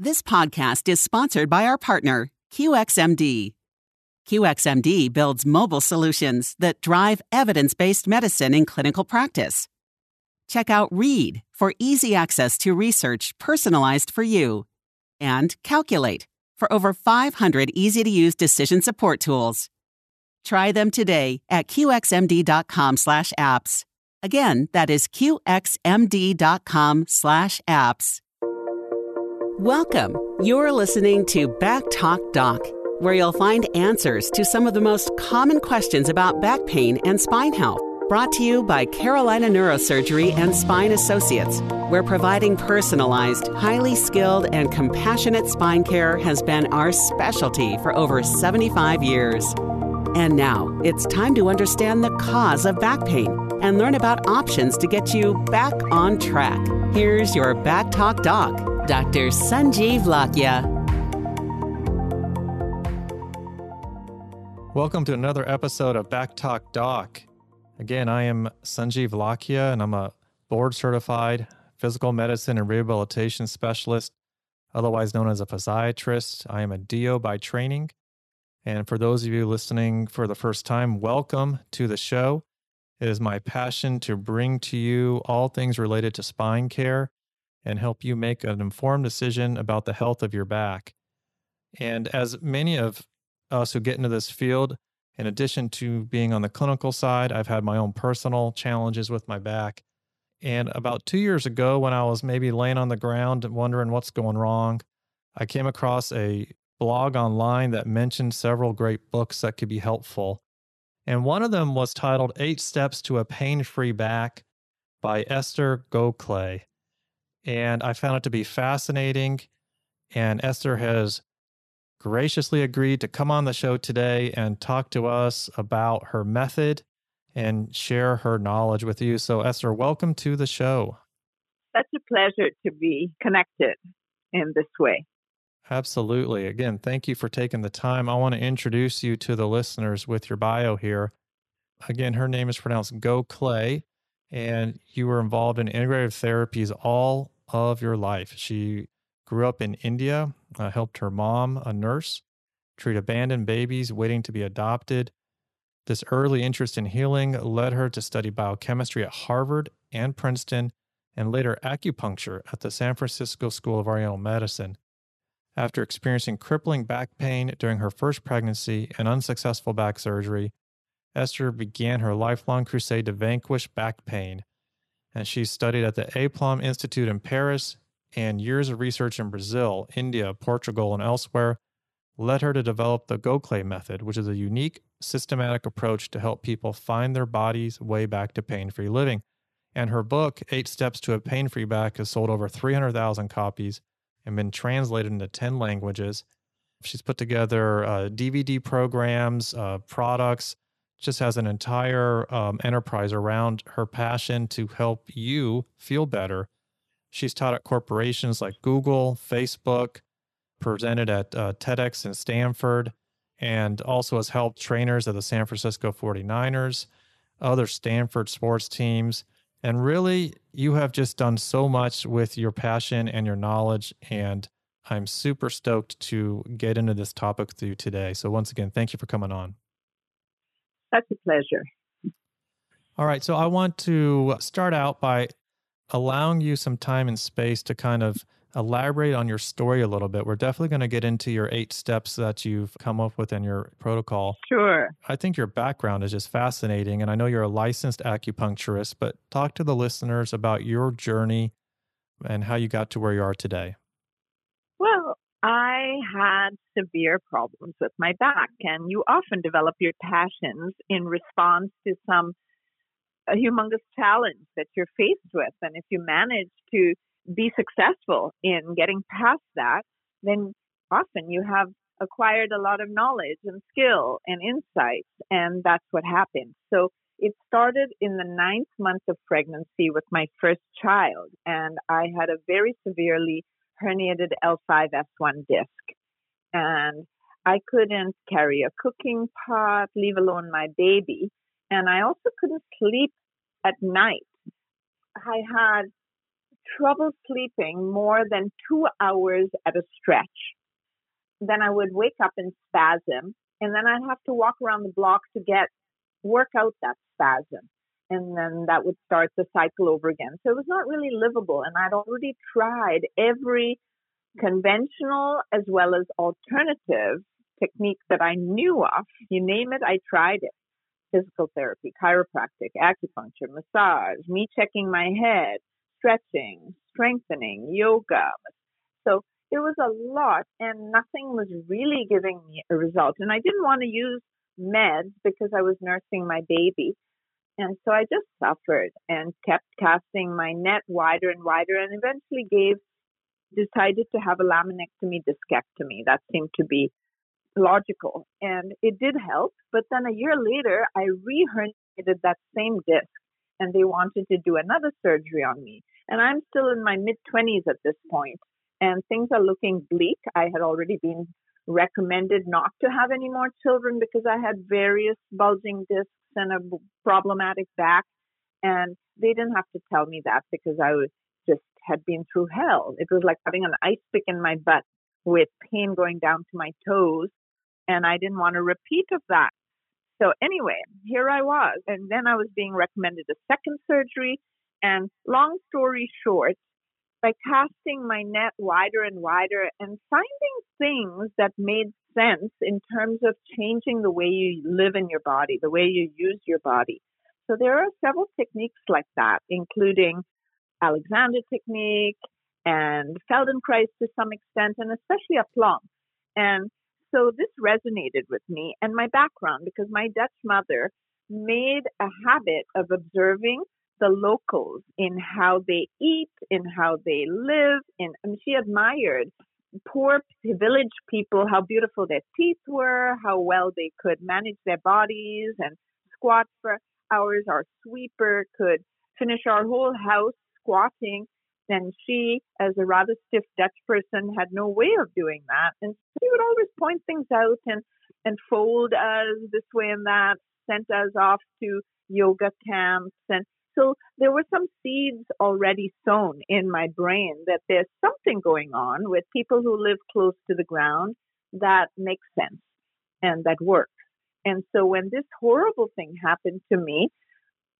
This podcast is sponsored by our partner, QXMD. QXMD builds mobile solutions that drive evidence based medicine in clinical practice. Check out READ for easy access to research personalized for you, and Calculate for over 500 easy to use decision support tools. Try them today at qxmd.com/apps. Again, that is qxmd.com/apps. Welcome. You're listening to Back Talk Doc, where you'll find answers to some of the most common questions about back pain and spine health. Brought to you by Carolina Neurosurgery and Spine Associates, where providing personalized, highly skilled, and compassionate spine care has been our specialty for over 75 years. And now it's time to understand the cause of back pain and learn about options to get you back on track. Here's your Back Talk Doc, Dr. Sanjeev Lakhia. Welcome to another episode of Back Talk Doc. Again, I am Sanjeev Lakhia, and I'm a board certified physical medicine and rehabilitation specialist, otherwise known as a physiatrist. I am a DO by training. And for those of you listening for the first time, welcome to the show. It is my passion to bring to you all things related to spine care and help you make an informed decision about the health of your back. And as many of us who get into this field, in addition to being on the clinical side, I've had my own personal challenges with my back. And about two years ago, when I was maybe laying on the ground wondering what's going wrong, I came across a blog online that mentioned several great books that could be helpful. And one of them was titled Eight Steps to a Pain Free Back by Esther Gokhale. And I found it to be fascinating. And Esther has graciously agreed to come on the show today and talk to us about her method and share her knowledge with you. So, Esther, welcome to the show. Such a pleasure to be connected in this way. Absolutely. Again, thank you for taking the time. I want to introduce you to the listeners with your bio here. Again, her name is pronounced Go Clay, and you were involved in integrative therapies all of your life. She grew up in India, uh, helped her mom, a nurse, treat abandoned babies waiting to be adopted. This early interest in healing led her to study biochemistry at Harvard and Princeton, and later acupuncture at the San Francisco School of Oriental Medicine. After experiencing crippling back pain during her first pregnancy and unsuccessful back surgery, Esther began her lifelong crusade to vanquish back pain. And she studied at the Aplomb Institute in Paris, and years of research in Brazil, India, Portugal, and elsewhere led her to develop the Gokhale method, which is a unique, systematic approach to help people find their body's way back to pain free living. And her book, Eight Steps to a Pain Free Back, has sold over 300,000 copies and been translated into 10 languages. She's put together uh, DVD programs, uh, products, just has an entire um, enterprise around her passion to help you feel better. She's taught at corporations like Google, Facebook, presented at uh, TEDx in Stanford, and also has helped trainers at the San Francisco 49ers, other Stanford sports teams, and really, you have just done so much with your passion and your knowledge. And I'm super stoked to get into this topic with you today. So, once again, thank you for coming on. Such a pleasure. All right. So, I want to start out by allowing you some time and space to kind of elaborate on your story a little bit. We're definitely going to get into your eight steps that you've come up with in your protocol. Sure. I think your background is just fascinating. And I know you're a licensed acupuncturist, but talk to the listeners about your journey and how you got to where you are today. I had severe problems with my back, and you often develop your passions in response to some a humongous challenge that you're faced with. And if you manage to be successful in getting past that, then often you have acquired a lot of knowledge and skill and insights, and that's what happened. So it started in the ninth month of pregnancy with my first child, and I had a very severely herniated L5S1 disc. And I couldn't carry a cooking pot, leave alone my baby. And I also couldn't sleep at night. I had trouble sleeping more than two hours at a stretch. Then I would wake up in spasm, and then I'd have to walk around the block to get work out that spasm. And then that would start the cycle over again. So it was not really livable. And I'd already tried every conventional as well as alternative technique that I knew of. You name it, I tried it. Physical therapy, chiropractic, acupuncture, massage, me checking my head, stretching, strengthening, yoga. So it was a lot and nothing was really giving me a result. And I didn't want to use meds because I was nursing my baby. And so I just suffered and kept casting my net wider and wider and eventually gave, decided to have a laminectomy discectomy. That seemed to be logical and it did help. But then a year later, I re herniated that same disc and they wanted to do another surgery on me. And I'm still in my mid 20s at this point and things are looking bleak. I had already been recommended not to have any more children because I had various bulging discs and a problematic back. And they didn't have to tell me that because I was just had been through hell. It was like having an ice pick in my butt with pain going down to my toes. And I didn't want a repeat of that. So anyway, here I was. And then I was being recommended a second surgery. And long story short, by casting my net wider and wider and finding things that made sense in terms of changing the way you live in your body, the way you use your body. So there are several techniques like that, including Alexander technique and Feldenkrais to some extent, and especially Aplomb. And so this resonated with me and my background because my Dutch mother made a habit of observing the locals in how they eat, in how they live. and I mean, she admired poor village people, how beautiful their teeth were, how well they could manage their bodies and squat for hours. Our sweeper could finish our whole house squatting. And she, as a rather stiff Dutch person, had no way of doing that. And she would always point things out and, and fold us this way and that, sent us off to yoga camps and so there were some seeds already sown in my brain that there's something going on with people who live close to the ground that makes sense and that works. And so when this horrible thing happened to me,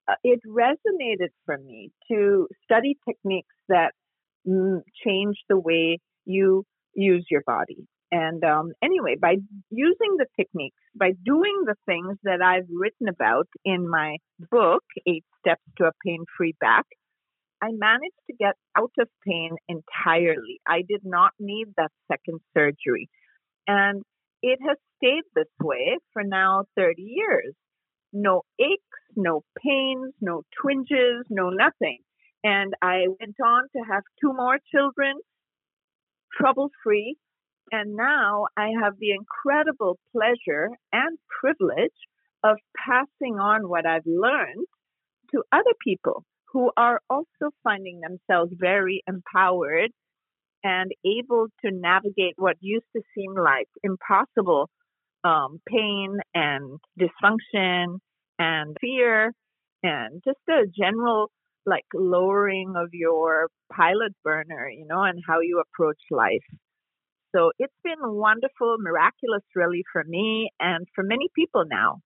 uh, it resonated for me to study techniques that mm, change the way you use your body. And um, anyway, by using the techniques, by doing the things that I've written about in my book, Eight Steps to a Pain Free Back, I managed to get out of pain entirely. I did not need that second surgery. And it has stayed this way for now 30 years. No aches, no pains, no twinges, no nothing. And I went on to have two more children, trouble free, and now I have the incredible pleasure and privilege of passing on what I've learned to other people who are also finding themselves very empowered and able to navigate what used to seem like impossible um, pain and dysfunction and fear and just a general like lowering of your pilot burner, you know, and how you approach life. So it's been wonderful, miraculous, really, for me and for many people now.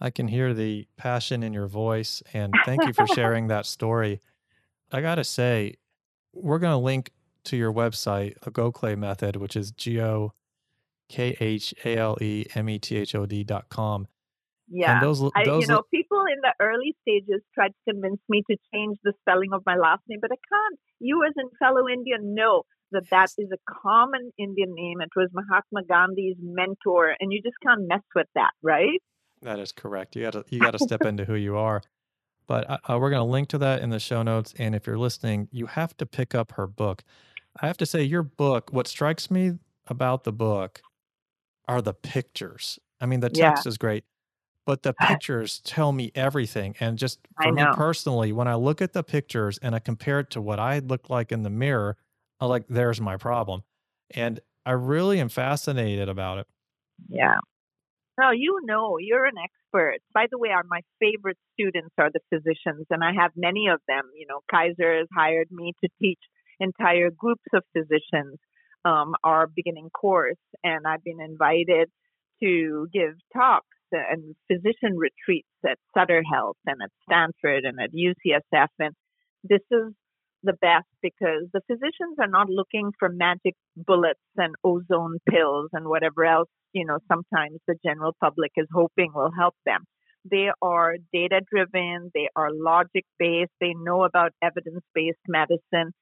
I can hear the passion in your voice, and thank you for sharing that story. I got to say, we're going to link to your website, a Gokhale method, which is G O K H A L E M E T H O D dot com. Yeah. And those, those I, you know, people in the early stages tried to convince me to change the spelling of my last name, but I can't. You, as a fellow Indian, know that that is a common Indian name. It was Mahatma Gandhi's mentor, and you just can't mess with that, right? That is correct. You got to you got to step into who you are. But uh, uh we're going to link to that in the show notes. And if you're listening, you have to pick up her book. I have to say, your book. What strikes me about the book are the pictures. I mean, the text yeah. is great, but the pictures tell me everything. And just for me personally, when I look at the pictures and I compare it to what I look like in the mirror, I'm like, there's my problem. And I really am fascinated about it. Yeah. Oh, you know, you're an expert. By the way, our, my favorite students are the physicians, and I have many of them. You know, Kaiser has hired me to teach entire groups of physicians um, our beginning course, and I've been invited to give talks and physician retreats at Sutter Health and at Stanford and at UCSF. And this is the best because the physicians are not looking for magic bullets and ozone pills and whatever else, you know, sometimes the general public is hoping will help them. They are data driven, they are logic based, they know about evidence based medicine.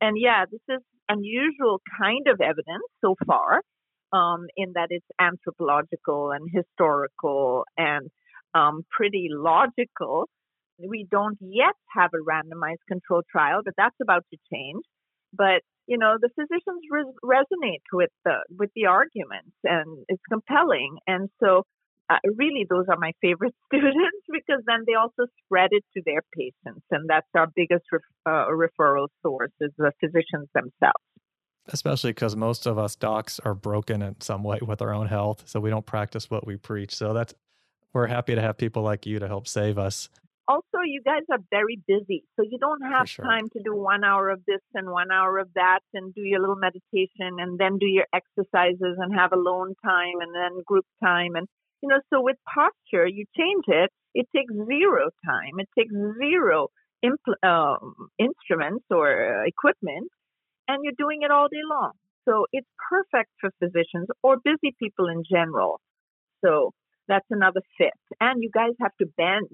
And yeah, this is unusual kind of evidence so far, um, in that it's anthropological and historical and um, pretty logical. We don't yet have a randomized control trial, but that's about to change. But you know, the physicians res- resonate with the with the arguments, and it's compelling. And so, uh, really, those are my favorite students because then they also spread it to their patients, and that's our biggest uh, referral source is the physicians themselves especially because most of us docs are broken in some way with our own health so we don't practice what we preach so that's we're happy to have people like you to help save us also you guys are very busy so you don't have sure. time to do one hour of this and one hour of that and do your little meditation and then do your exercises and have alone time and then group time and you know so with posture you change it it takes zero time it takes zero impl- um, instruments or uh, equipment and you're doing it all day long. So it's perfect for physicians or busy people in general. So that's another fit. And you guys have to bend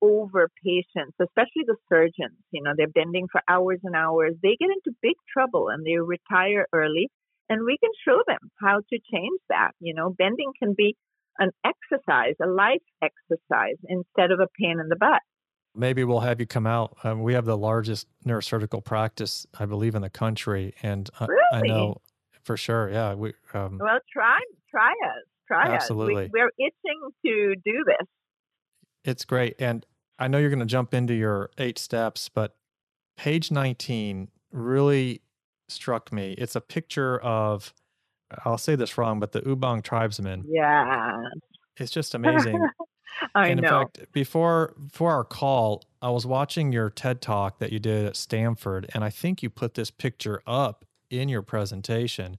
over patients, especially the surgeons. You know, they're bending for hours and hours. They get into big trouble and they retire early. And we can show them how to change that. You know, bending can be an exercise, a life exercise instead of a pain in the butt maybe we'll have you come out. Um, we have the largest neurosurgical practice, I believe, in the country, and uh, really? I know for sure. Yeah, we. Um, well, try try us, try absolutely. us. We, we're itching to do this. It's great, and I know you're going to jump into your eight steps, but page 19 really struck me. It's a picture of. I'll say this wrong, but the Ubang tribesmen. Yeah. It's just amazing. I and know. In fact, before before our call, I was watching your TED talk that you did at Stanford, and I think you put this picture up in your presentation.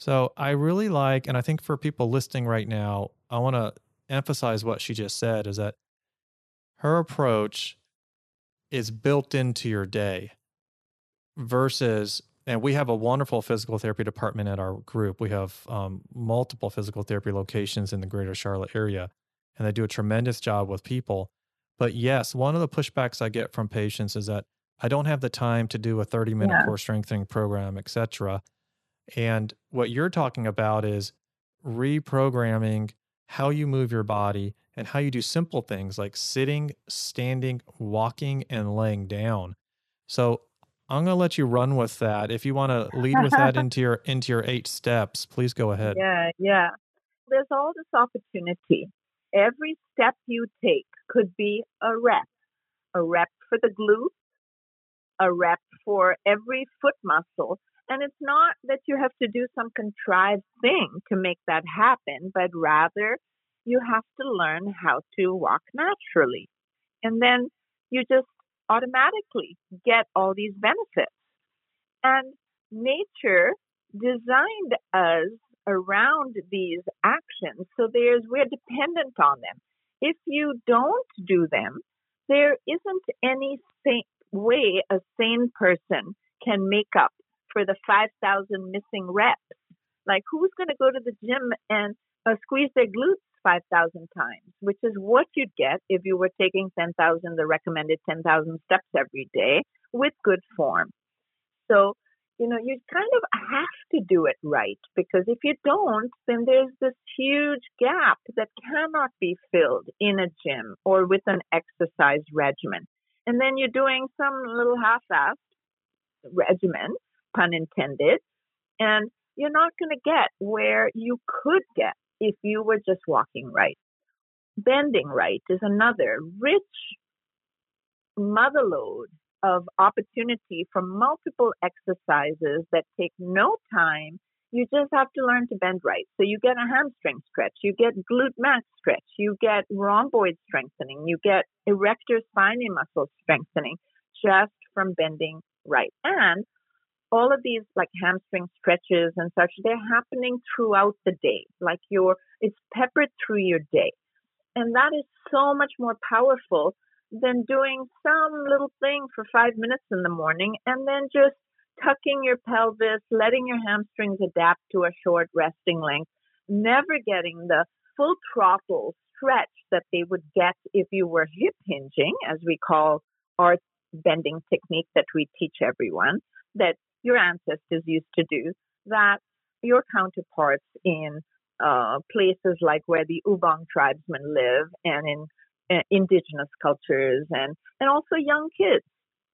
So I really like, and I think for people listening right now, I want to emphasize what she just said is that her approach is built into your day versus and we have a wonderful physical therapy department at our group. We have um, multiple physical therapy locations in the greater Charlotte area and they do a tremendous job with people. But yes, one of the pushbacks I get from patients is that I don't have the time to do a 30 minute yeah. core strengthening program, etc. And what you're talking about is reprogramming how you move your body and how you do simple things like sitting, standing, walking, and laying down. So I'm going to let you run with that. If you want to lead with that into your into your eight steps, please go ahead. Yeah, yeah. There's all this opportunity every step you take could be a rep, a rep for the glute, a rep for every foot muscle. And it's not that you have to do some contrived thing to make that happen, but rather you have to learn how to walk naturally. And then you just automatically get all these benefits. And nature designed us around these actions. So there's we're dependent on them. If you don't do them, there isn't any way a sane person can make up for the 5,000 missing reps. Like who's going to go to the gym and uh, squeeze their glutes 5,000 times, which is what you'd get if you were taking 10,000, the recommended 10,000 steps every day with good form. So you know, you kind of have to do it right because if you don't, then there's this huge gap that cannot be filled in a gym or with an exercise regimen. And then you're doing some little half-assed regimen, pun intended, and you're not going to get where you could get if you were just walking right. Bending right is another rich mother lode of opportunity for multiple exercises that take no time You just have to learn to bend right. So you get a hamstring stretch, you get glute max stretch, you get rhomboid strengthening, you get erector spinae muscle strengthening just from bending right. And all of these like hamstring stretches and such, they're happening throughout the day. Like your, it's peppered through your day. And that is so much more powerful than doing some little thing for five minutes in the morning and then just tucking your pelvis, letting your hamstrings adapt to a short resting length, never getting the full throttle stretch that they would get if you were hip hinging, as we call our bending technique that we teach everyone, that your ancestors used to do, that your counterparts in uh, places like where the Ubong tribesmen live and in uh, indigenous cultures and, and also young kids.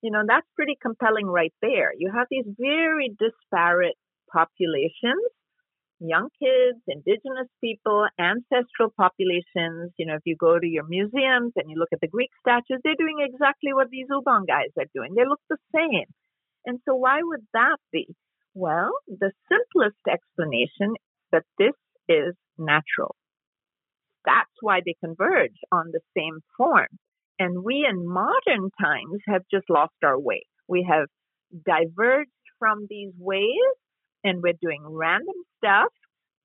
You know, that's pretty compelling right there. You have these very disparate populations, young kids, indigenous people, ancestral populations. You know, if you go to your museums and you look at the Greek statues, they're doing exactly what these Ubong guys are doing. They look the same. And so why would that be? Well, the simplest explanation that this is natural. That's why they converge on the same form. And we in modern times have just lost our way. We have diverged from these ways and we're doing random stuff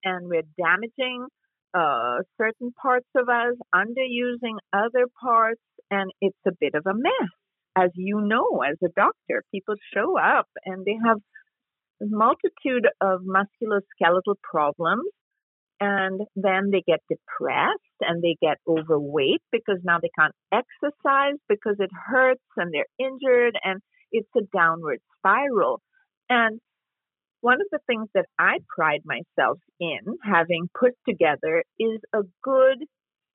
and we're damaging uh, certain parts of us, underusing other parts, and it's a bit of a mess. As you know, as a doctor, people show up and they have a multitude of musculoskeletal problems and then they get depressed and they get overweight because now they can't exercise because it hurts and they're injured and it's a downward spiral. And one of the things that I pride myself in having put together is a good,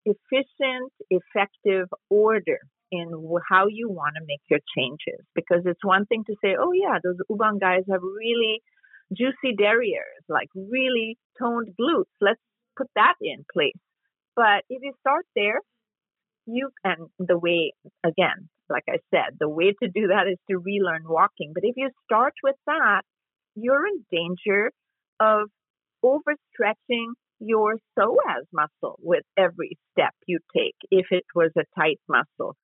efficient, effective order in how you want to make your changes. Because it's one thing to say, oh, yeah, those Ubong guys have really juicy derrieres, like really toned glutes. Let's put that in place. But if you start there, you and the way again, like I said, the way to do that is to relearn walking. But if you start with that, you're in danger of overstretching your psoas muscle with every step you take if it was a tight muscle.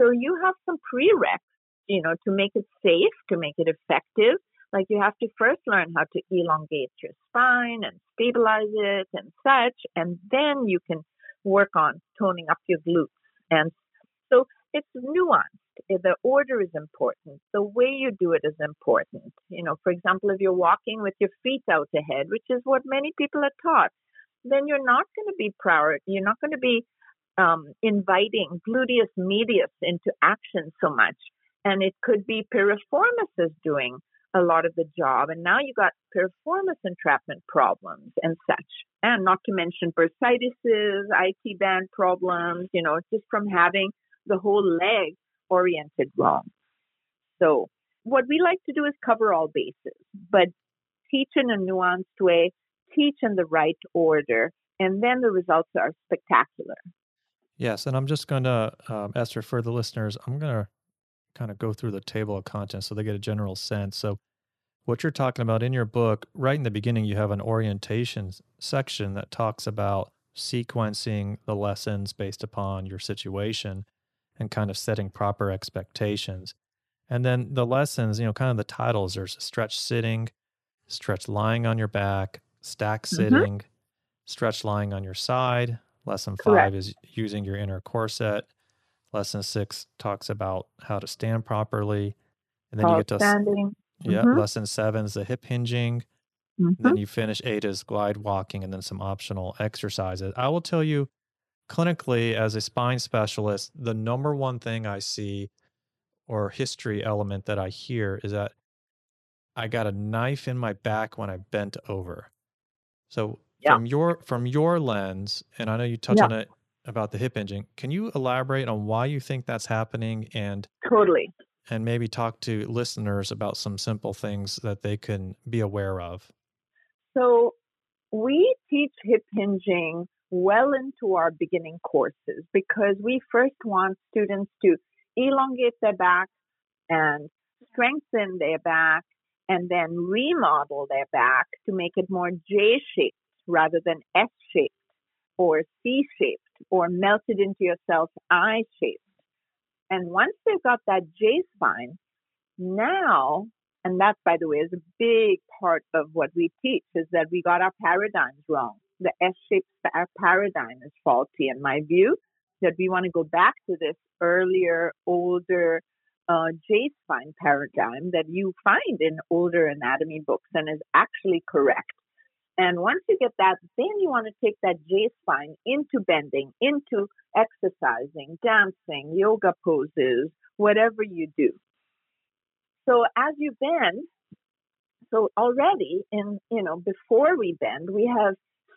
So you have some prereqs, you know, to make it safe, to make it effective, like you have to first learn how to elongate your spine and stabilize it and such, and then you can work on toning up your glutes. And so it's nuanced. Eh, the order is important. The way you do it is important. You know, for example, if you're walking with your feet out ahead, which is what many people are taught, then you're not going to be proud. You're not going to be um, inviting gluteus medius into action so much. And it could be piriformis is doing a lot of the job. And now you got piriformis entrapment problems and such. And not to mention bursitis, IT band problems, you know, just from having the whole leg oriented wrong. So what we like to do is cover all bases, but teach in a nuanced way, teach in the right order, and then the results are spectacular. Yes, and I'm just going to, um, Esther, for the listeners, I'm going to kind of go through the table of contents so they get a general sense. So, what you're talking about in your book, right in the beginning, you have an orientation section that talks about sequencing the lessons based upon your situation and kind of setting proper expectations. And then the lessons, you know, kind of the titles there's stretch sitting, stretch lying on your back, stack mm-hmm. sitting, mm-hmm. stretch lying on your side. Lesson five Correct. is using your inner corset. Lesson six talks about how to stand properly. And then you get to standing. Yeah. Mm-hmm. Lesson seven is the hip hinging. Mm-hmm. Then you finish eight is glide walking and then some optional exercises. I will tell you clinically as a spine specialist, the number one thing I see or history element that I hear is that I got a knife in my back when I bent over. So yeah. from your from your lens, and I know you touched yeah. on it about the hip hinging. Can you elaborate on why you think that's happening and totally and maybe talk to listeners about some simple things that they can be aware of? So, we teach hip hinging well into our beginning courses because we first want students to elongate their back and strengthen their back and then remodel their back to make it more J shaped rather than S shaped or C shaped or melted into yourself I shaped. And once they've got that J spine, now, and that, by the way, is a big part of what we teach, is that we got our paradigms wrong. The S-shaped paradigm is faulty, in my view, that we want to go back to this earlier, older uh, J-spine paradigm that you find in older anatomy books and is actually correct. And once you get that, then you want to take that J spine into bending, into exercising, dancing, yoga poses, whatever you do. So as you bend, so already in, you know, before we bend, we have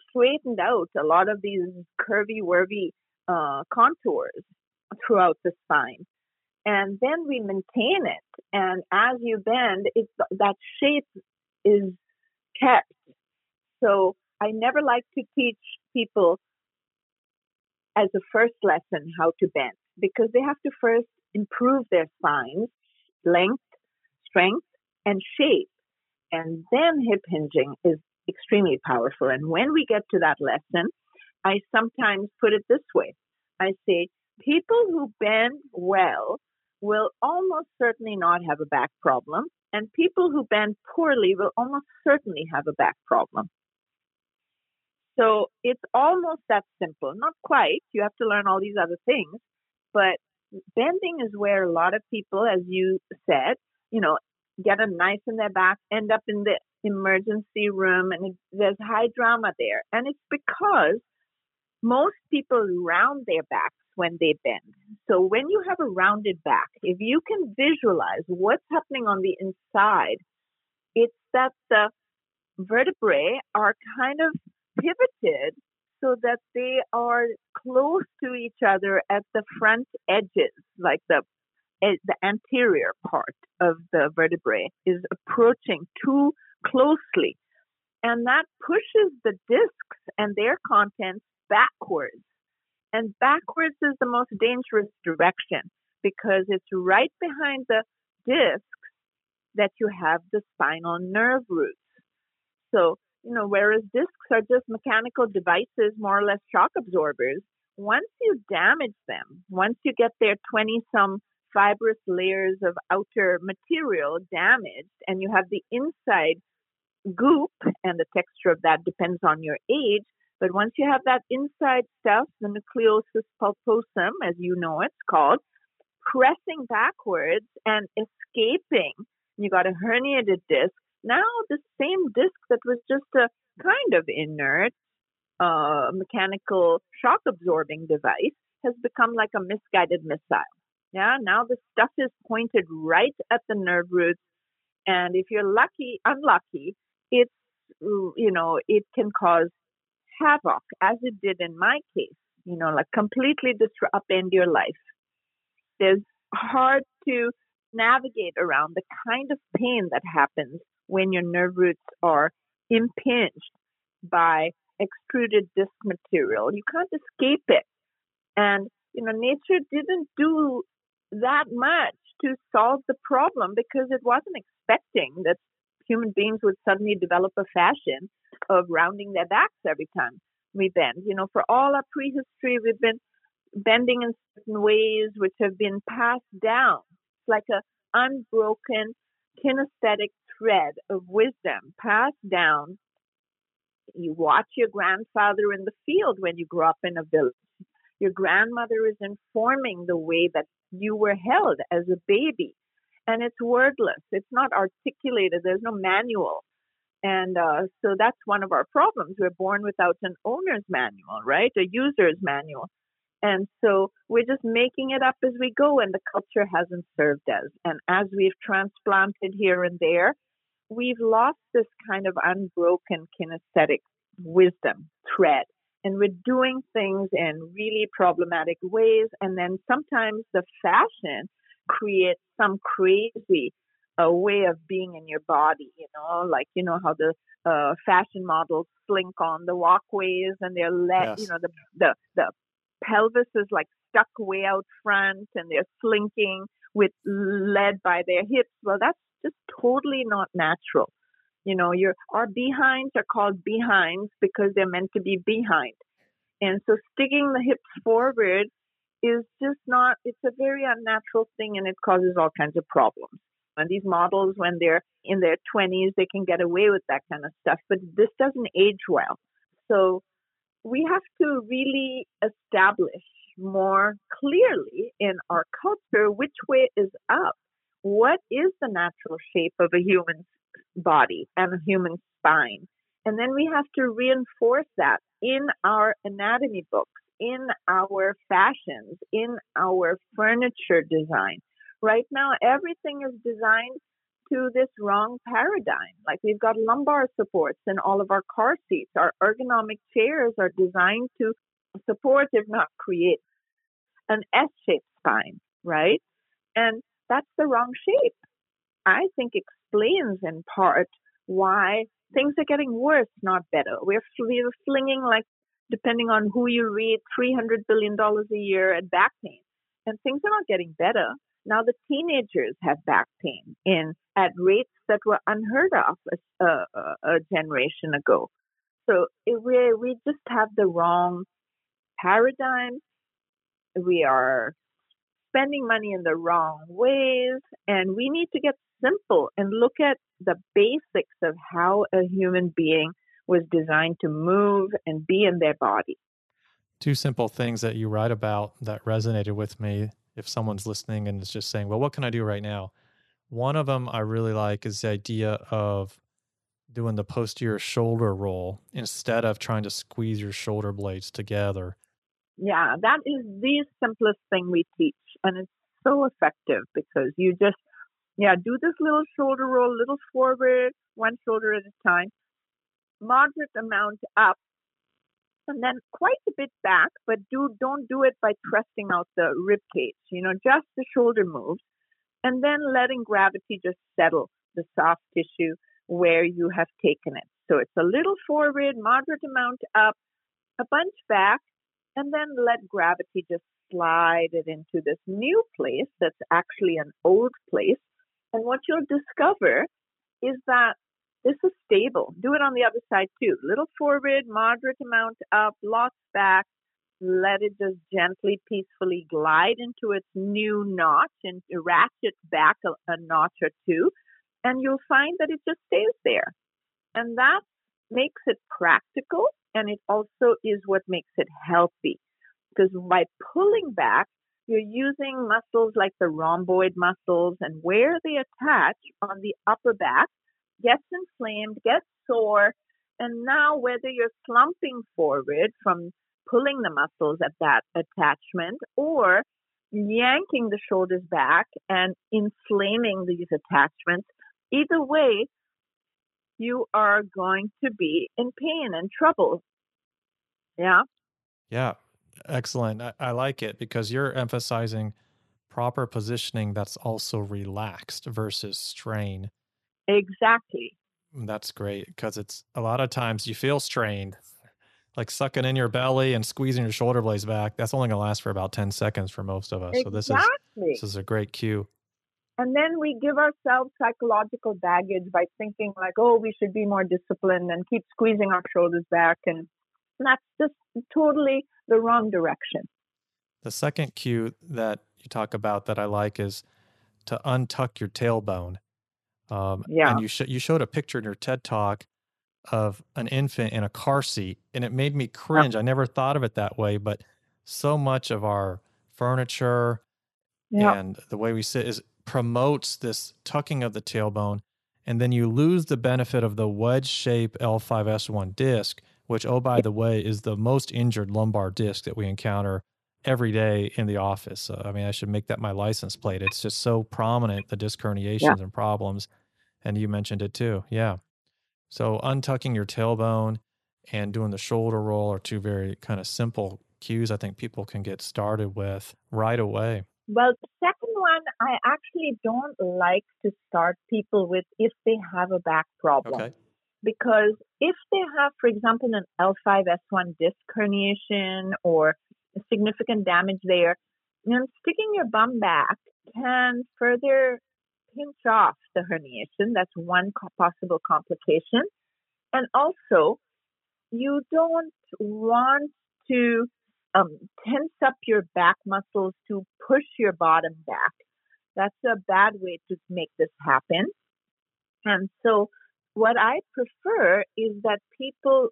straightened out a lot of these curvy, wurvy uh, contours throughout the spine. And then we maintain it. And as you bend, it's, that shape is kept. So I never like to teach people as a first lesson how to bend because they have to first improve their spines, length, strength, and shape. And then hip hinging is extremely powerful. And when we get to that lesson, I sometimes put it this way I say, people who bend well will almost certainly not have a back problem, and people who bend poorly will almost certainly have a back problem. So it's almost that simple. Not quite. You have to learn all these other things, but bending is where a lot of people, as you said, you know, get a knife in their back, end up in the emergency room, and it, there's high drama there. And it's because most people round their backs when they bend. So when you have a rounded back, if you can visualize what's happening on the inside, it's that the vertebrae are kind of that they are close to each other at the front edges, like the eh, the anterior part of the vertebrae is approaching too closely. And that pushes the discs and their contents backwards. And backwards is the most dangerous direction because it's right behind the discs that you have the spinal nerve roots. So you know, whereas discs are just mechanical devices, more or less shock absorbers, once you damage them, once you get their 20 some fibrous layers of outer material damaged and you have the inside goop and the texture of that depends on your age. But once you have that inside stuff, the nucleosis pulposum, as you know it's called, pressing backwards and escaping, you got a herniated disc, now the same disk that was just a kind of inert uh, mechanical shock absorbing device has become like a misguided missile. Yeah, now the stuff is pointed right at the nerve roots, and if you're lucky, unlucky, it's you know it can cause havoc, as it did in my case. You know, like completely disrupt upend your life. There's hard to navigate around the kind of pain that happens when your nerve roots are impinged by extruded disc material. You can't escape it. And, you know, nature didn't do that much to solve the problem because it wasn't expecting that human beings would suddenly develop a fashion of rounding their backs every time we bend. You know, for all our prehistory, we've been bending in certain ways which have been passed down. It's like a unbroken kinesthetic thread of wisdom passed down. You watch your grandfather in the field when you grow up in a village. Your grandmother is informing the way that you were held as a baby. And it's wordless, it's not articulated, there's no manual. And uh, so that's one of our problems. We're born without an owner's manual, right? A user's manual. And so we're just making it up as we go, and the culture hasn't served us. And as we've transplanted here and there, we've lost this kind of unbroken kinesthetic wisdom thread. And we're doing things in really problematic ways. And then sometimes the fashion creates some crazy uh, way of being in your body, you know, like, you know, how the uh, fashion models slink on the walkways and they're let, yes. you know, the, the, the pelvis is like stuck way out front and they're slinking with led by their hips. Well, that's just totally not natural. You know, your our behinds are called behinds because they're meant to be behind. And so sticking the hips forward is just not it's a very unnatural thing and it causes all kinds of problems. And these models when they're in their 20s they can get away with that kind of stuff, but this doesn't age well. So we have to really establish more clearly in our culture which way is up. What is the natural shape of a human body and a human spine? And then we have to reinforce that in our anatomy books, in our fashions, in our furniture design. Right now, everything is designed to this wrong paradigm. Like we've got lumbar supports in all of our car seats. Our ergonomic chairs are designed to support, if not create, an S shaped spine, right? And that's the wrong shape. I think explains in part why things are getting worse, not better. We're, we're flinging, like, depending on who you read, $300 billion a year at back pain. And things are not getting better. Now the teenagers have back pain in at rates that were unheard of a, a, a generation ago. So we we just have the wrong paradigm. We are spending money in the wrong ways, and we need to get simple and look at the basics of how a human being was designed to move and be in their body. Two simple things that you write about that resonated with me. If someone's listening and is just saying, Well, what can I do right now? One of them I really like is the idea of doing the posterior shoulder roll instead of trying to squeeze your shoulder blades together. Yeah, that is the simplest thing we teach. And it's so effective because you just yeah, do this little shoulder roll, little forward, one shoulder at a time, moderate amount up, and then quite a bit back, but do don't do it by thrusting out the rib cage. You know, just the shoulder moves, and then letting gravity just settle the soft tissue where you have taken it. So it's a little forward, moderate amount up, a bunch back, and then let gravity just slide it into this new place that's actually an old place and what you'll discover is that this is stable. Do it on the other side too. Little forward, moderate amount up, lots back. Let it just gently, peacefully glide into its new notch and ratchet back a, a notch or two. And you'll find that it just stays there. And that makes it practical and it also is what makes it healthy. Because by pulling back, you're using muscles like the rhomboid muscles and where they attach on the upper back gets inflamed, gets sore, and now whether you're slumping forward from pulling the muscles at that attachment or yanking the shoulders back and inflaming these attachments, either way, you are going to be in pain and trouble. Yeah. Yeah. Excellent. I, I like it because you're emphasizing proper positioning that's also relaxed versus strain. Exactly. Mm, that's great because it's a lot of times you feel strained, like sucking in your belly and squeezing your shoulder blades back. That's only going to last for about 10 seconds for most of us. Exactly. So this is this is a great cue. And then we give ourselves psychological baggage by thinking like, oh, we should be more disciplined and keep squeezing our shoulders back and that's just totally the wrong direction. The second cue that you talk about that I like is to untuck your tailbone. Um, yeah. And you sh- you showed a picture in your TED talk of an infant in a car seat, and it made me cringe. I never thought of it that way, but so much of our furniture yeah. and the way we sit is promotes this tucking of the tailbone, and then you lose the benefit of the wedge shape L5S1 disc, which, oh, by the way, is the most injured lumbar disc that we encounter every day in the office. Uh, I mean, I should make that my license plate. It's just so prominent, the disc herniations yeah. and problems. And you mentioned it too. Yeah. So untucking your tailbone and doing the shoulder roll are two very kind of simple cues I think people can get started with right away. Well, the second one, I actually don't like to start people with if they have a back problem. Okay because if they have, for example, an L5S1 disc herniation or significant damage there, you know, sticking your bum back can further pinch off the herniation. That's one possible complication. And also, you don't want to um, tense up your back muscles to push your bottom back. That's a bad way to make this happen. And so, what I prefer is that people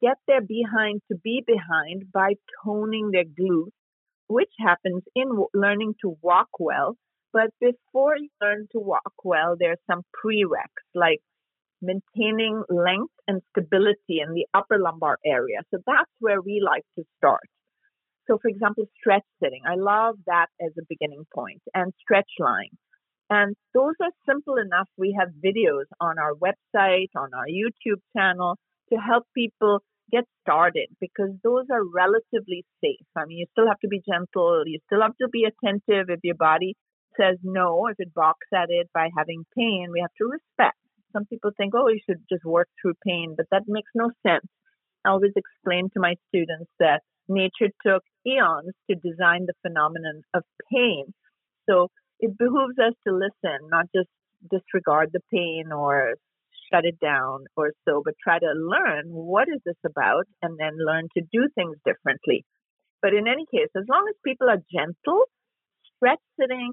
get their behind to be behind by toning their glutes, which happens in learning to walk well. But before you learn to walk well, there's some prereqs like maintaining length and stability in the upper lumbar area. So that's where we like to start. So, for example, stretch sitting. I love that as a beginning point and stretch lying. And those are simple enough. We have videos on our website, on our YouTube channel to help people get started because those are relatively safe. I mean, you still have to be gentle. You still have to be attentive if your body says no, if it balks at it by having pain, we have to respect. Some people think, oh, you should just work through pain, but that makes no sense. I always explain to my students that nature took eons to design the phenomenon of pain. So it behooves us to listen, not just disregard the pain or shut it down or so, but try to learn what is this about and then learn to do things differently. But in any case, as long as people are gentle, stretch sitting,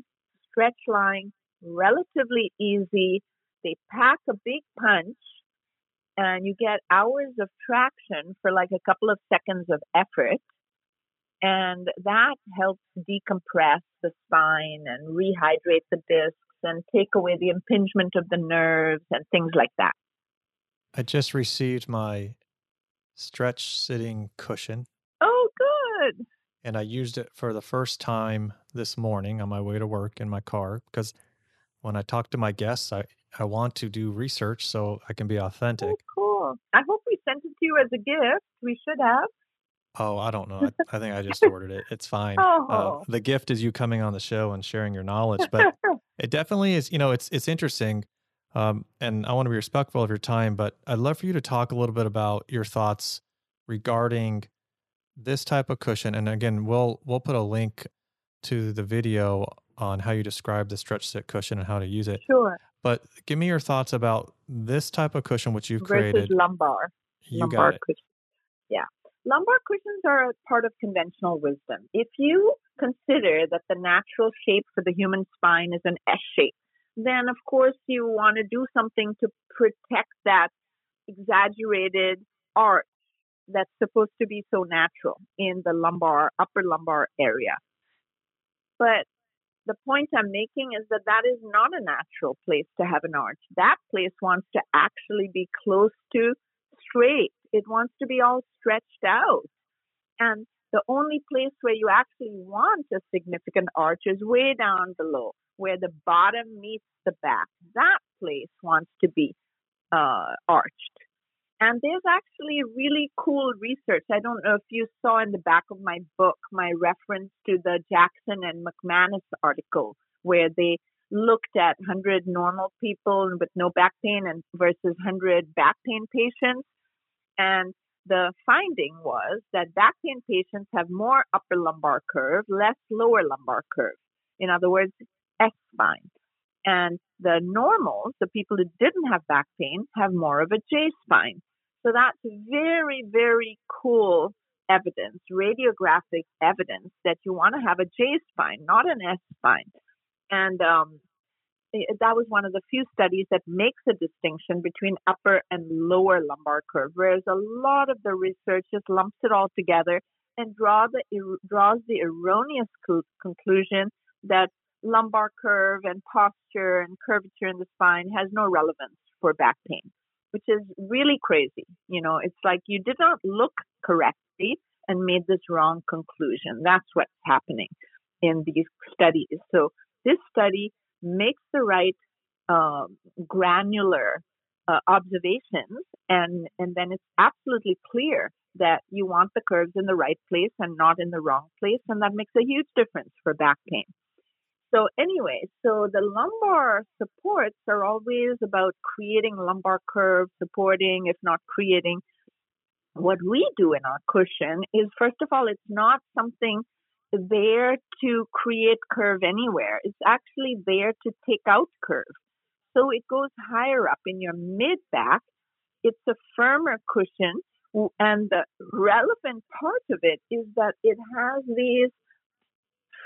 stretch lying, relatively easy, they pack a big punch and you get hours of traction for like a couple of seconds of effort. And that helps decompress the spine and rehydrate the discs and take away the impingement of the nerves and things like that. I just received my stretch sitting cushion. Oh, good. And I used it for the first time this morning on my way to work in my car because when I talk to my guests, I, I want to do research so I can be authentic. Oh, cool. I hope we sent it to you as a gift. We should have. Oh, I don't know. I, I think I just ordered it. It's fine. Uh, oh. Uh, the gift is you coming on the show and sharing your knowledge, but it definitely is. You know, it's it's interesting, um, and I want to be respectful of your time. But I'd love for you to talk a little bit about your thoughts regarding this type of cushion. And again, we'll we'll put a link to the video on how you describe the stretch sit cushion and how to use it. Sure. But give me your thoughts about this type of cushion which you've Versus created. lumbar. You lumbar. Cushion. Yeah. Lumbar cushions are a part of conventional wisdom. If you consider that the natural shape for the human spine is an S shape, then of course you want to do something to protect that exaggerated arch that's supposed to be so natural in the lumbar, upper lumbar area. But the point I'm making is that that is not a natural place to have an arch. That place wants to actually be close to straight. It wants to be all stretched out. And the only place where you actually want a significant arch is way down below, where the bottom meets the back. That place wants to be uh, arched. And there's actually really cool research. I don't know if you saw in the back of my book my reference to the Jackson and McManus article where they looked at 100 normal people with no back pain and versus 100 back pain patients. And the finding was that back pain patients have more upper lumbar curve, less lower lumbar curve. In other words, S spine. And the normals, the people who didn't have back pain, have more of a J spine. So that's very, very cool evidence, radiographic evidence that you want to have a J spine, not an S spine. And um, eh, eh, that was one of the few studies that makes a distinction between upper and lower lumbar curve, whereas a lot of the research just lumps it all together and draw the, er, draws the erroneous conclusion that lumbar curve and posture and curvature in the spine has no relevance for back pain which is really crazy. You know, it's like you did not look correctly and made this wrong conclusion. That's what's happening in these studies. So this study makes the right um, granular uh, observations, and and then it's absolutely clear that you want the curves in the right place and not in the wrong place, and that makes a huge difference for back pain. So anyway, so the lumbar supports are always about creating lumbar curve, supporting, if not creating. What we do in our cushion is, first of all, it's not something there to create curve anywhere. It's actually there to take out curve. So it goes higher up in your mid back. It's a firmer cushion. And the relevant part of it is that it has these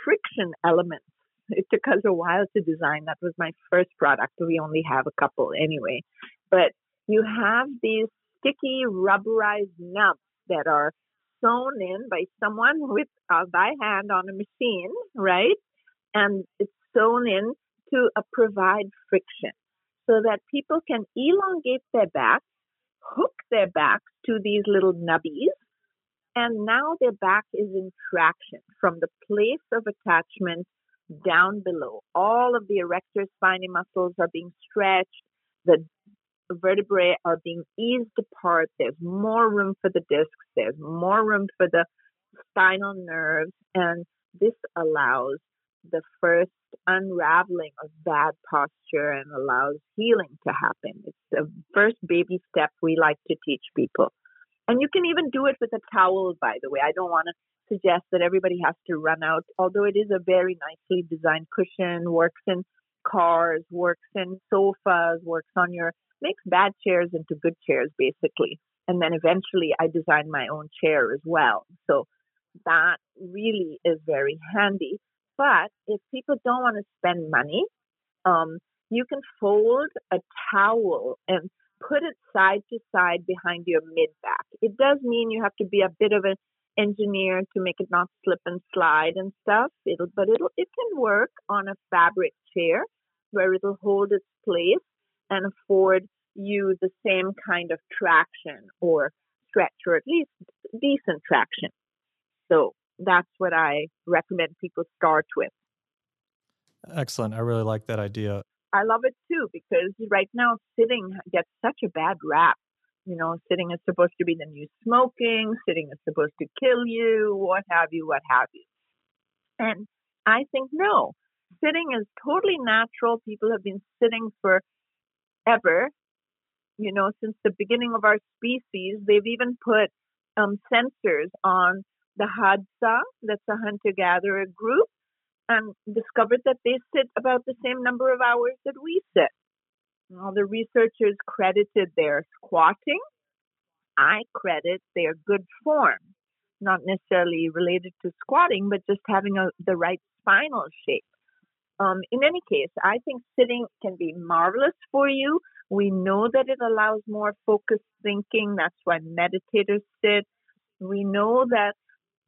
friction elements. It took us a while to design. That was my first product. We only have a couple anyway. But you have these sticky rubberized nubs that are sewn in by someone with uh, by hand on a machine, right? And it's sewn in to uh, provide friction so that people can elongate their back, hook their back to these little nubbies, and now their back is in traction from the place of attachment down below. All of the erector spinae muscles are being stretched. The vertebrae are being eased apart. There's more room for the discs. There's more room for the spinal nerves. And this allows the first unraveling of bad posture and allows healing to happen. It's the first baby step we like to teach people. And you can even do it with a towel, by the way. I don't want to suggest that everybody has to run out, although it is a very nicely designed cushion, works in cars, works in sofas, works on your makes bad chairs into good chairs, basically. And then eventually I designed my own chair as well. So that really is very handy. But if people don't want to spend money, um, you can fold a towel and put it side to side behind your mid back. It does mean you have to be a bit of an engineer to make it not slip and slide and stuff. It'll, but it'll, it can work on a fabric chair where it'll hold its place and afford you the same kind of traction or stretch or at least decent traction. So that's what I recommend people start with. Excellent. I really like that idea. I love it too because right now sitting gets such a bad rap. You know, sitting is supposed to be the new smoking, sitting is supposed to kill you, what have you, what have you. And I think no, sitting is totally natural. People have been sitting for ever you know, since the beginning of our species, they've even put um, sensors on the Hadza, that's a hunter gatherer group, and discovered that they sit about the same number of hours that we sit. All the researchers credited their squatting. I credit their good form, not necessarily related to squatting, but just having a, the right spinal shape. Um, in any case, I think sitting can be marvelous for you. We know that it allows more focused thinking. That's why meditators sit. We know that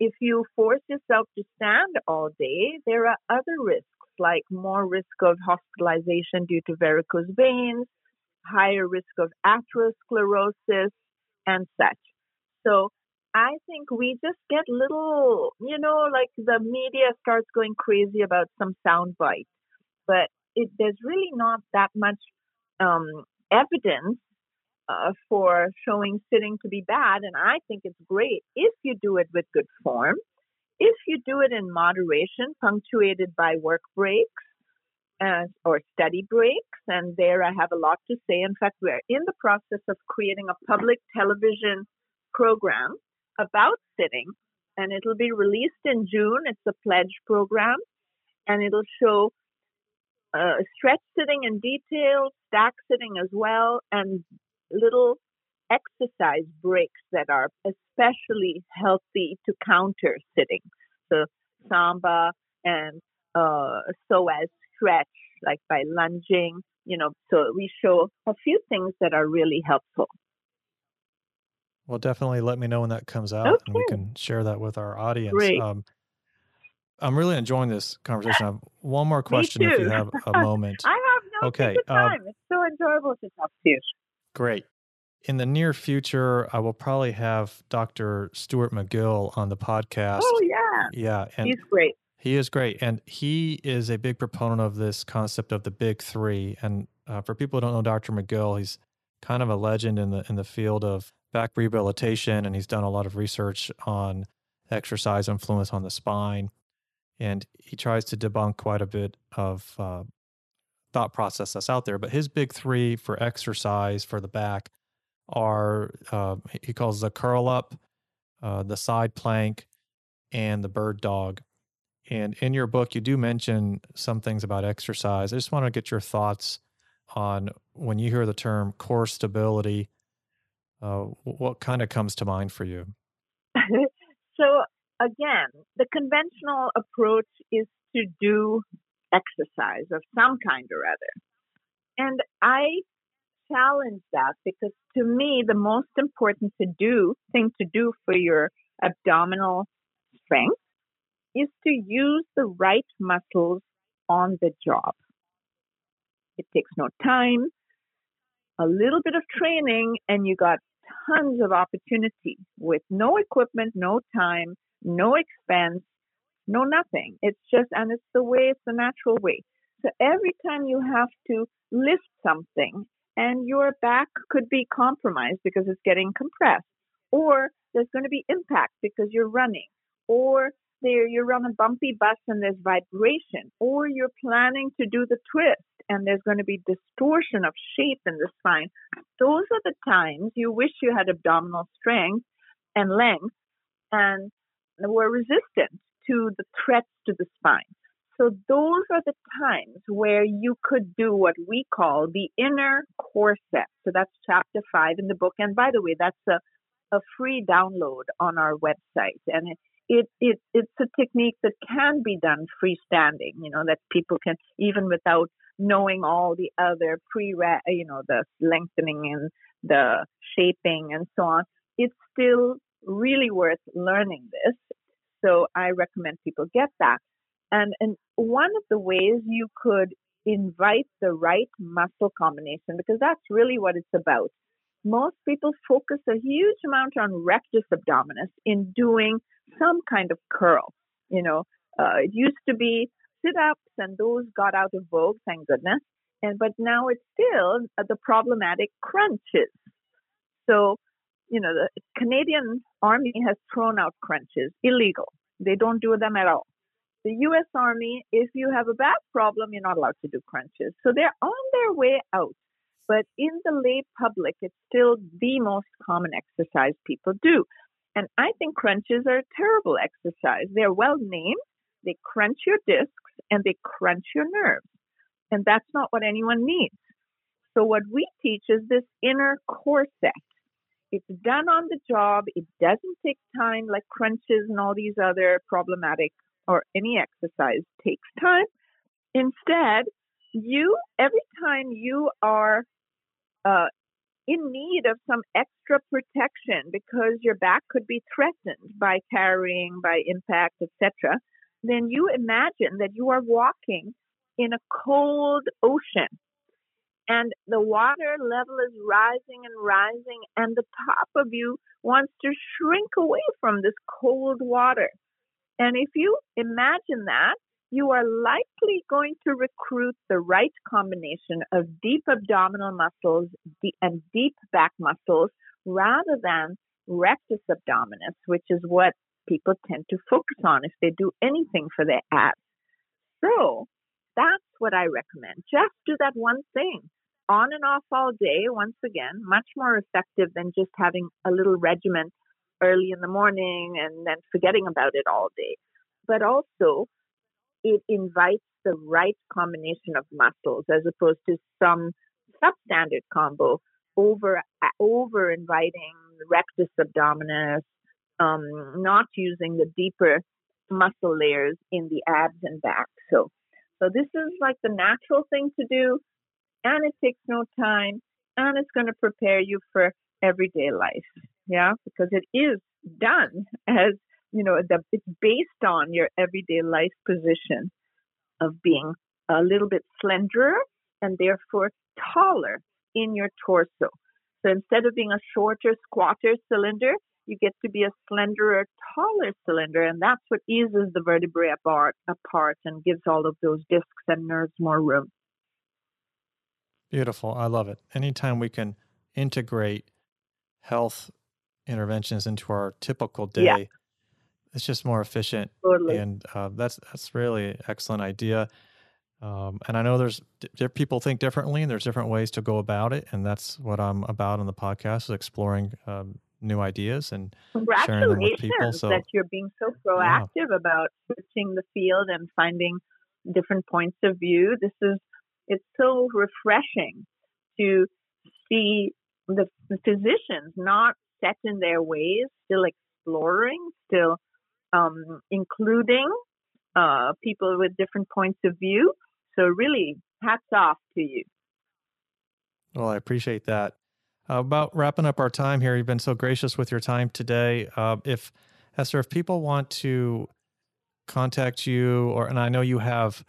if you force yourself to stand all day, there are other risks like more risk of hospitalization due to varicose veins, higher risk of atherosclerosis, and such. So I think we just get little, you know, like the media starts going crazy about some soundbite, but it, there's really not that much um, evidence uh, for showing sitting to be bad, and I think it's great if you do it with good form. If you do it in moderation, punctuated by work breaks or study breaks, and there I have a lot to say. In fact, we're in the process of creating a public television program about sitting, and it'll be released in June. It's a pledge program, and it'll show uh, stretch sitting in detail, stack sitting as well, and little exercise breaks that are especially healthy to counter sitting. So samba and uh, as stretch, like by lunging, you know, so we show a few things that are really helpful. Well, definitely let me know when that comes out okay. and we can share that with our audience. Great. Um, I'm really enjoying this conversation. I have one more question if you have a moment. I have no okay, um, it's so enjoyable to talk to you. Great. In the near future, I will probably have Dr. Stuart McGill on the podcast. Oh yeah, yeah, and he's great. He is great, and he is a big proponent of this concept of the big three. And uh, for people who don't know Dr. McGill, he's kind of a legend in the in the field of back rehabilitation, and he's done a lot of research on exercise influence on the spine and he tries to debunk quite a bit of uh, thought process that's out there. But his big three for exercise for the back are uh, he calls the curl up, uh, the side plank, and the bird dog. And in your book, you do mention some things about exercise. I just want to get your thoughts on when you hear the term core stability, uh, what kind of comes to mind for you? so, again, the conventional approach is to do exercise of some kind or other. And I challenge that because to me, the most important to do thing to do for your abdominal strength is to use the right muscles on the job. It takes no time, a little bit of training, and you got tons of opportunity with no equipment, no time, no expense, no nothing. It's just, and it's the way, it's the natural way. So every time you have to lift something and your back could be compromised because it's getting compressed, or there's going to be impact because you're running, or there you're on a bumpy bus and there's vibration, or you're planning to do the twist and there's going to be distortion of shape in the spine. Those are the times you wish you had abdominal strength and length and were resistant to the threats to the spine. So those are the times where you could do what we call the inner core set. So that's chapter five in the book. And by the way, that's a, a free download on our website. And it, it, it, it's a technique that can be done freestanding, you know, that people can, even without knowing all the other pre, you know, the lengthening and the shaping and so on. It's still really worth learning this. So I recommend people get that. And, and one of the ways you could invite the right muscle combination, because that's really what it's about. Most people focus a huge amount on rectus abdominis in doing some kind of curl. You know, uh, it used to be sit ups, and those got out of vogue, thank goodness. And but now it's still the problematic crunches. So, you know, the Canadian Army has thrown out crunches, illegal. They don't do them at all. The U.S. Army, if you have a back problem, you're not allowed to do crunches. So they're on their way out. But in the lay public, it's still the most common exercise people do. And I think crunches are a terrible exercise. They're well named. They crunch your discs and they crunch your nerves. And that's not what anyone needs. So what we teach is this inner core set. It's done on the job. It doesn't take time like crunches and all these other problematic or any exercise takes time. Instead, you, every time you are uh, in need of some extra protection because your back could be threatened by carrying, by impact, etc., then you imagine that you are walking in a cold ocean and the water level is rising and rising and the top of you wants to shrink away from this cold water. And if you imagine that, you are likely going to recruit the right combination of deep abdominal muscles and deep back muscles rather than rectus abdominis, which is what people tend to focus on if they do anything for their abs. So that's what I recommend. Just do that one thing on and off all day, once again, much more effective than just having a little regimen early in the morning and then forgetting about it all day. But also, it invites the right combination of muscles as opposed to some substandard combo over over inviting rectus abdominis um, not using the deeper muscle layers in the abs and back. So, so this is like the natural thing to do, and it takes no time, and it's going to prepare you for everyday life. Yeah, because it is done as you know, the, it's based on your everyday life position of being a little bit slenderer and therefore taller in your torso. So instead of being a shorter squatter cylinder, you get to be a slenderer, taller cylinder, and that's what eases the vertebrae apart, apart and gives all of those discs and nerves more room. Beautiful. I love it. Anytime we can integrate health interventions into our typical day, yeah. it's just more efficient. Totally. And uh, that's that's really excellent idea. Um, and I know there's people think differently, and there's different ways to go about it, and that's what I'm about on the podcast is exploring um, new ideas and Congratulations sharing them with people. So that you're being so proactive yeah. about searching the field and finding different points of view. This is it's so refreshing to see the, the physicians not set in their ways, still exploring, still um, including uh, people with different points of view. So really, hats off to you. Well, I appreciate that. About wrapping up our time here, you've been so gracious with your time today. Uh, if Esther, if people want to contact you, or and I know you have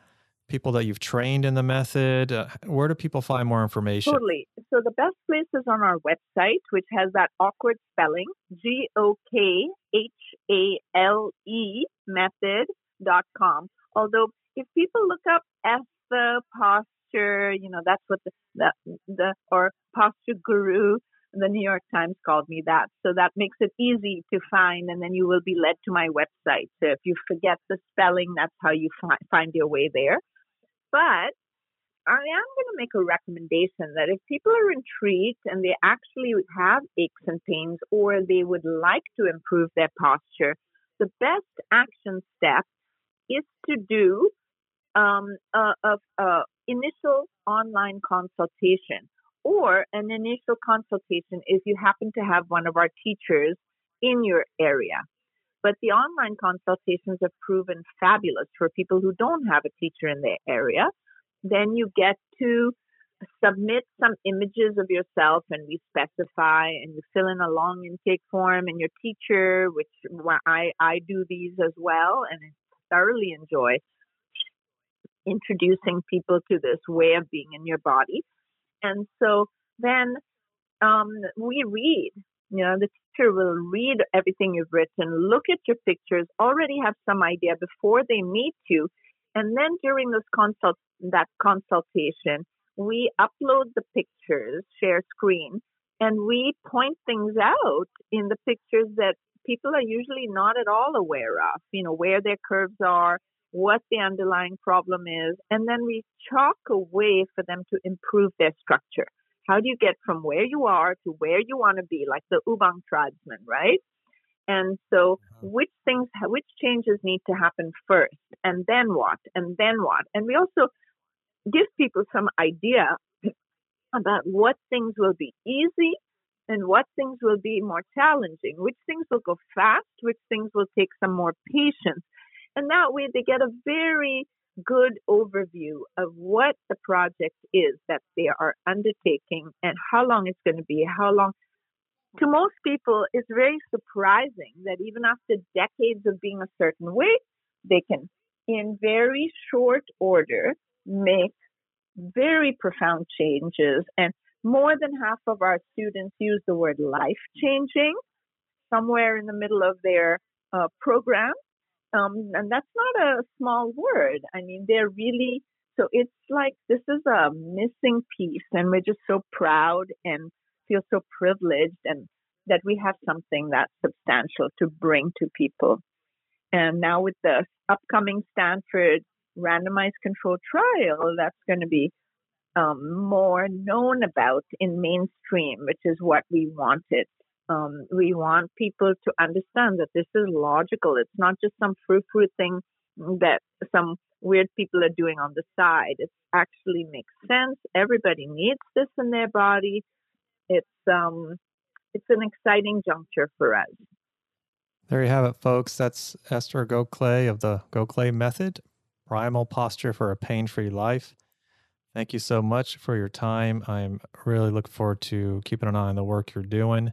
people that you've trained in the method, uh, where do people find more information? Totally. So the best place is on our website, which has that awkward spelling: G O K H A L E method.com. Although if people look up Esther posture, you know that's what the the, the or posture guru the New York Times called me that. So that makes it easy to find, and then you will be led to my website. So if you forget the spelling, that's how you fi- find your way there. But I am going to make a recommendation that if people are intrigued and they actually have aches and pains or they would like to improve their posture, the best action step is to do um, a, a, a initial online consultation or an initial consultation if you happen to have one of our teachers in your area. But the online consultations have proven fabulous for people who don't have a teacher in their area. Then you get to submit some images of yourself and we specify and you fill in a long intake form and your teacher, which I, I do these as well and thoroughly enjoy introducing people to this way of being in your body. And so then um, we read you know, the teacher will read everything you've written, look at your pictures, already have some idea before they meet you. And then during this consult, that consultation, we upload the pictures, share screen, and we point things out in the pictures that people are usually not at all aware of, you know, where their curves are, what the underlying problem is, and then we chalk a way for them to improve their structure. How do you get from where you are to where you want to be, like the Ubang tribesman, right? And so, uh-huh. which things, which changes need to happen first, and then what, and then what? And we also give people some idea about what things will be easy and what things will be more challenging, which things will go fast, which things will take some more patience. And that way they get a very good overview of what the project is that they are undertaking and how long it's going to be, how long. To most people, it's very surprising that even after decades of being a certain way, they can, in very short order, make very profound changes. And more than half of our students use the word life changing somewhere in the middle of their uh, program. Um, and that's not a small word. I mean, they're really, so it's like this is a missing piece, and we're just so proud and feel so privileged and that we have something that's substantial to bring to people. And now with the upcoming Stanford randomized control trial, that's going to be um, more known about in mainstream, which is what we wanted. Um, we want people to understand that this is logical. It's not just some frou-frou thing that some weird people are doing on the side. It actually makes sense. Everybody needs this in their body. It's um, it's an exciting juncture for us. There you have it, folks. That's Esther Gokhale of the Gokhale Method, Primal Posture for a Pain-Free Life. Thank you so much for your time. I'm really looking forward to keeping an eye on the work you're doing.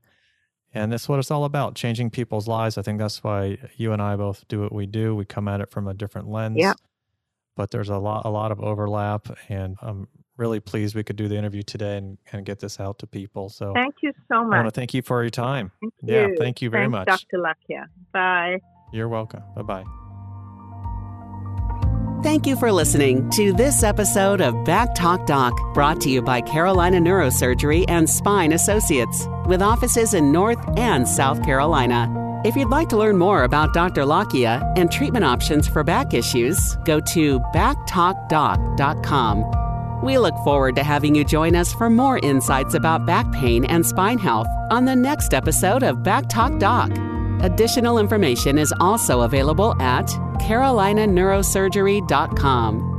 And that's what it's all about changing people's lives. I think that's why you and I both do what we do. We come at it from a different lens. Yeah. But there's a lot, a lot of overlap. And I'm really pleased we could do the interview today and, and get this out to people. So thank you so much. I want to thank you for your time. Thank yeah. You. Thank you very Thanks, much. Dr. Lakia. Bye. You're welcome. Bye bye. Thank you for listening to this episode of Back Talk Doc, brought to you by Carolina Neurosurgery and Spine Associates, with offices in North and South Carolina. If you'd like to learn more about Dr. Lockia and treatment options for back issues, go to backtalkdoc.com. We look forward to having you join us for more insights about back pain and spine health on the next episode of Back Talk Doc. Additional information is also available at carolinaneurosurgery.com.